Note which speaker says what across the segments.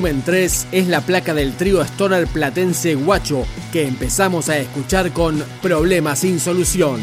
Speaker 1: Volumen 3 es la placa del trío stoner platense Guacho que empezamos a escuchar con Problemas sin solución.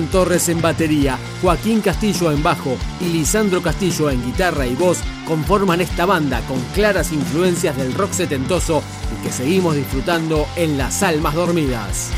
Speaker 1: Torres en batería, Joaquín Castillo en bajo y Lisandro Castillo en guitarra y voz conforman esta banda con claras influencias del rock setentoso y que seguimos disfrutando en las almas dormidas.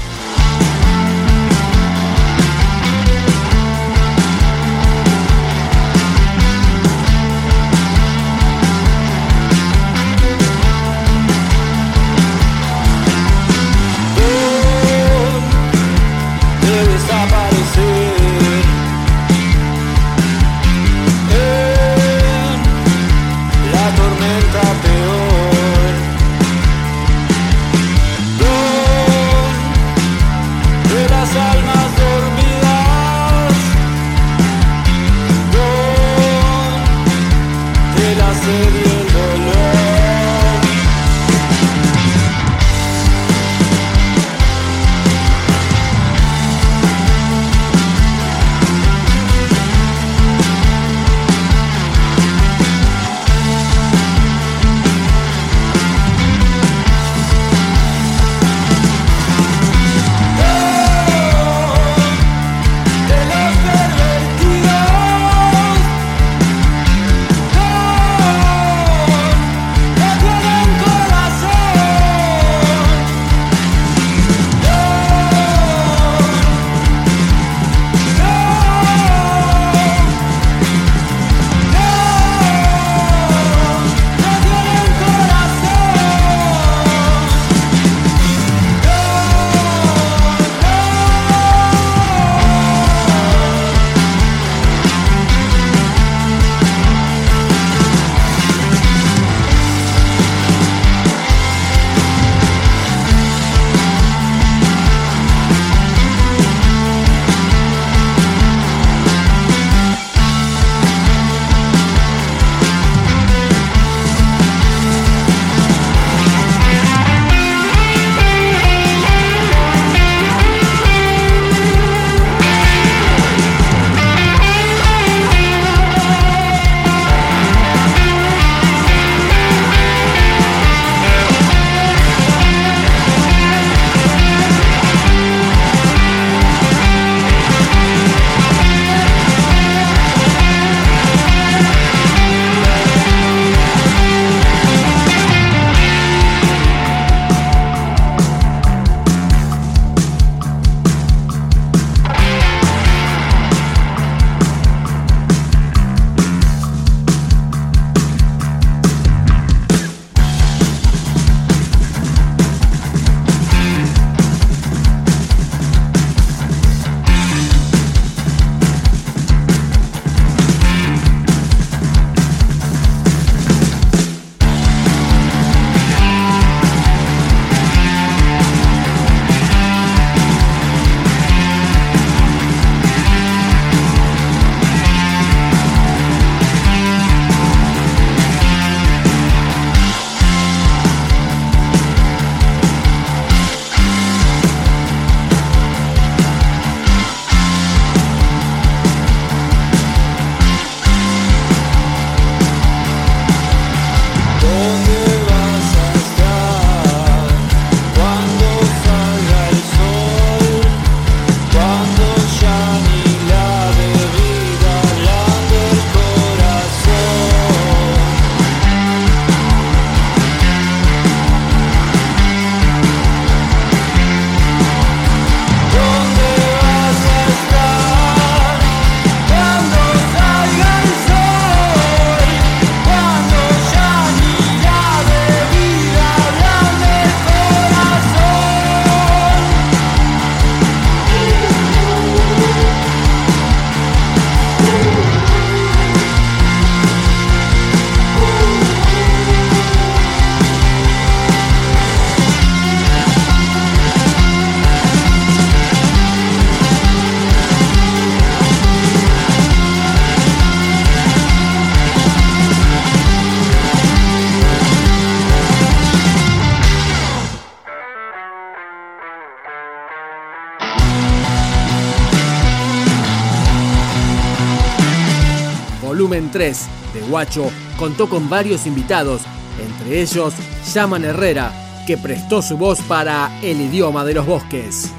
Speaker 1: Volumen 3 de Guacho contó con varios invitados, entre ellos Yaman Herrera, que prestó su voz para El idioma de los bosques.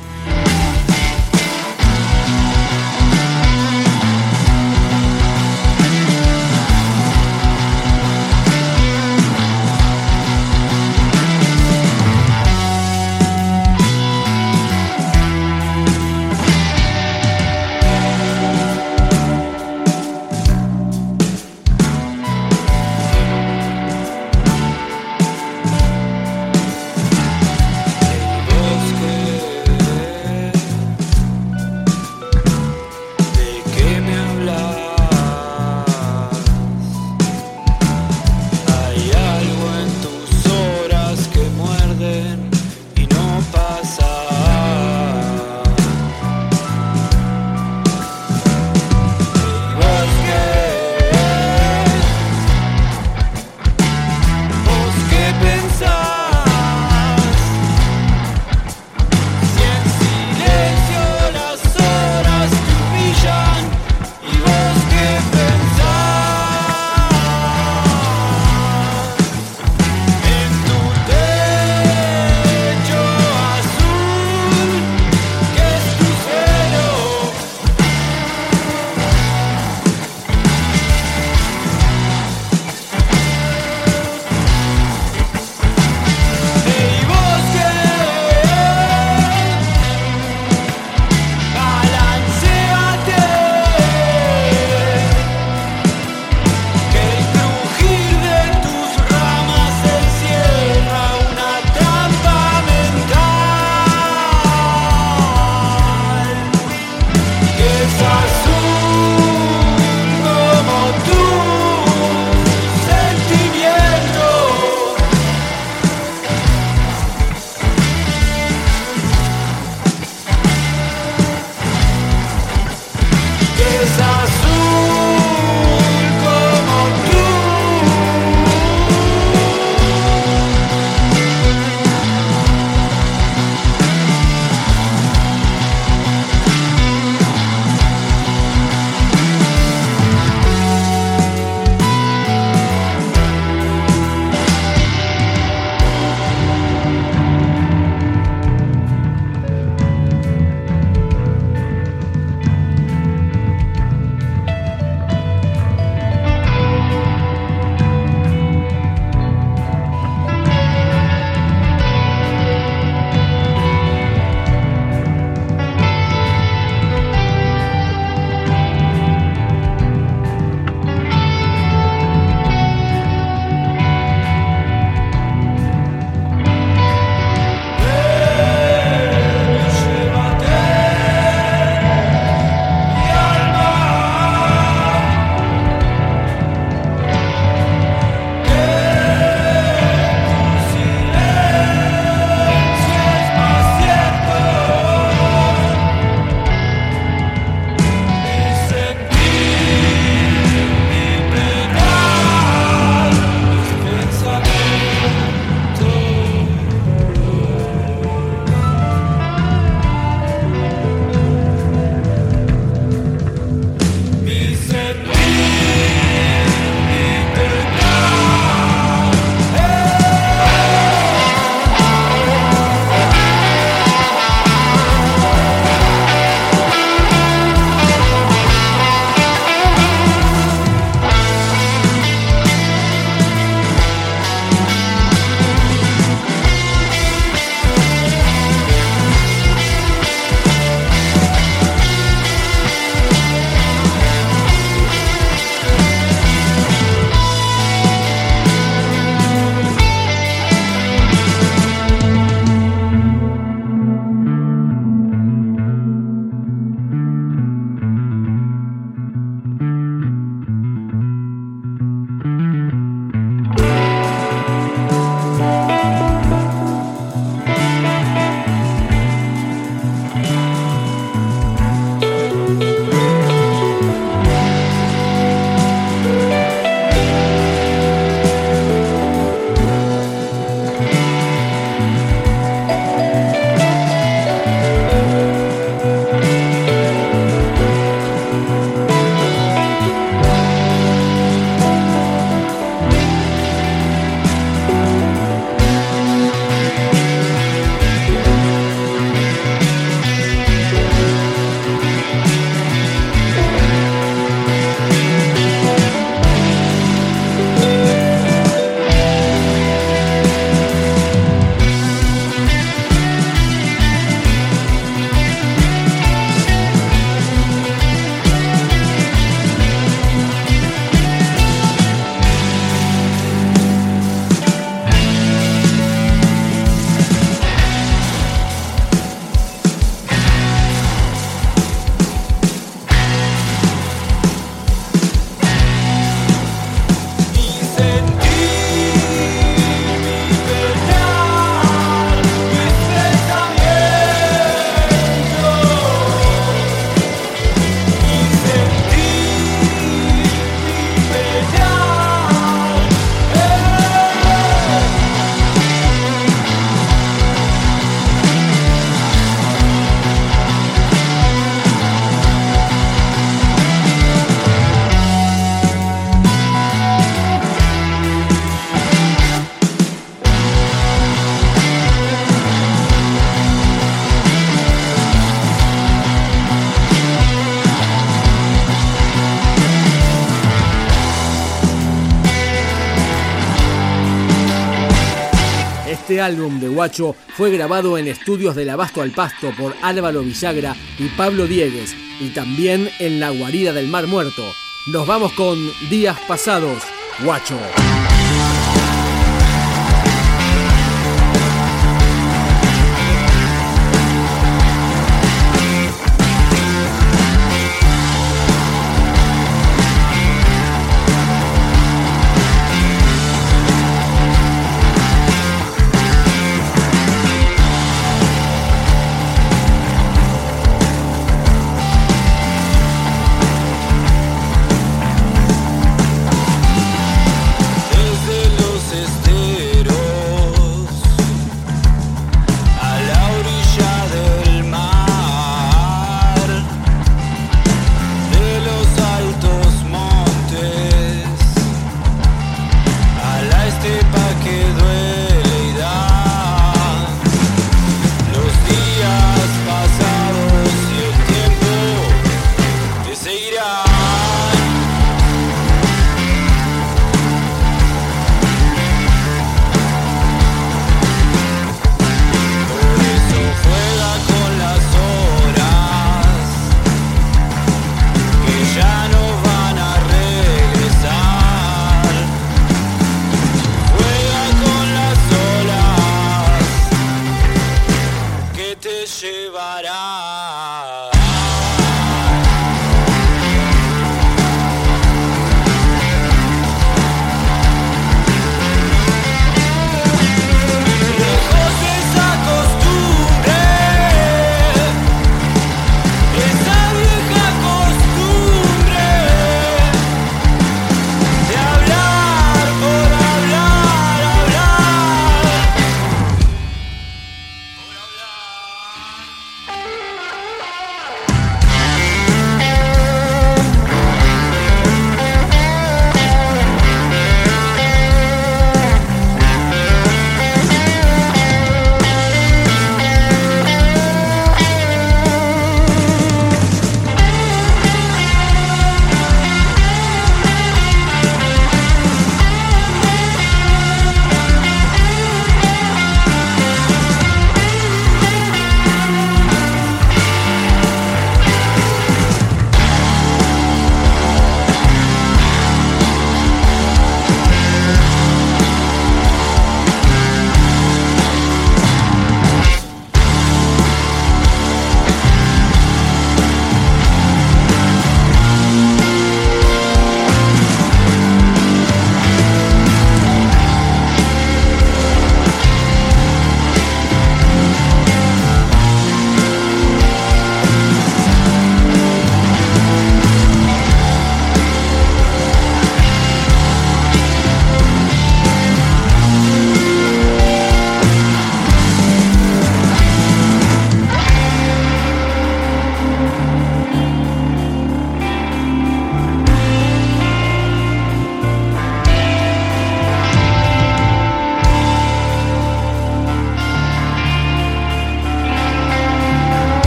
Speaker 1: Álbum de Guacho fue grabado en estudios del Abasto al Pasto por Álvaro Villagra y Pablo Diegues y también en la guarida del Mar Muerto. Nos vamos con Días Pasados, Guacho.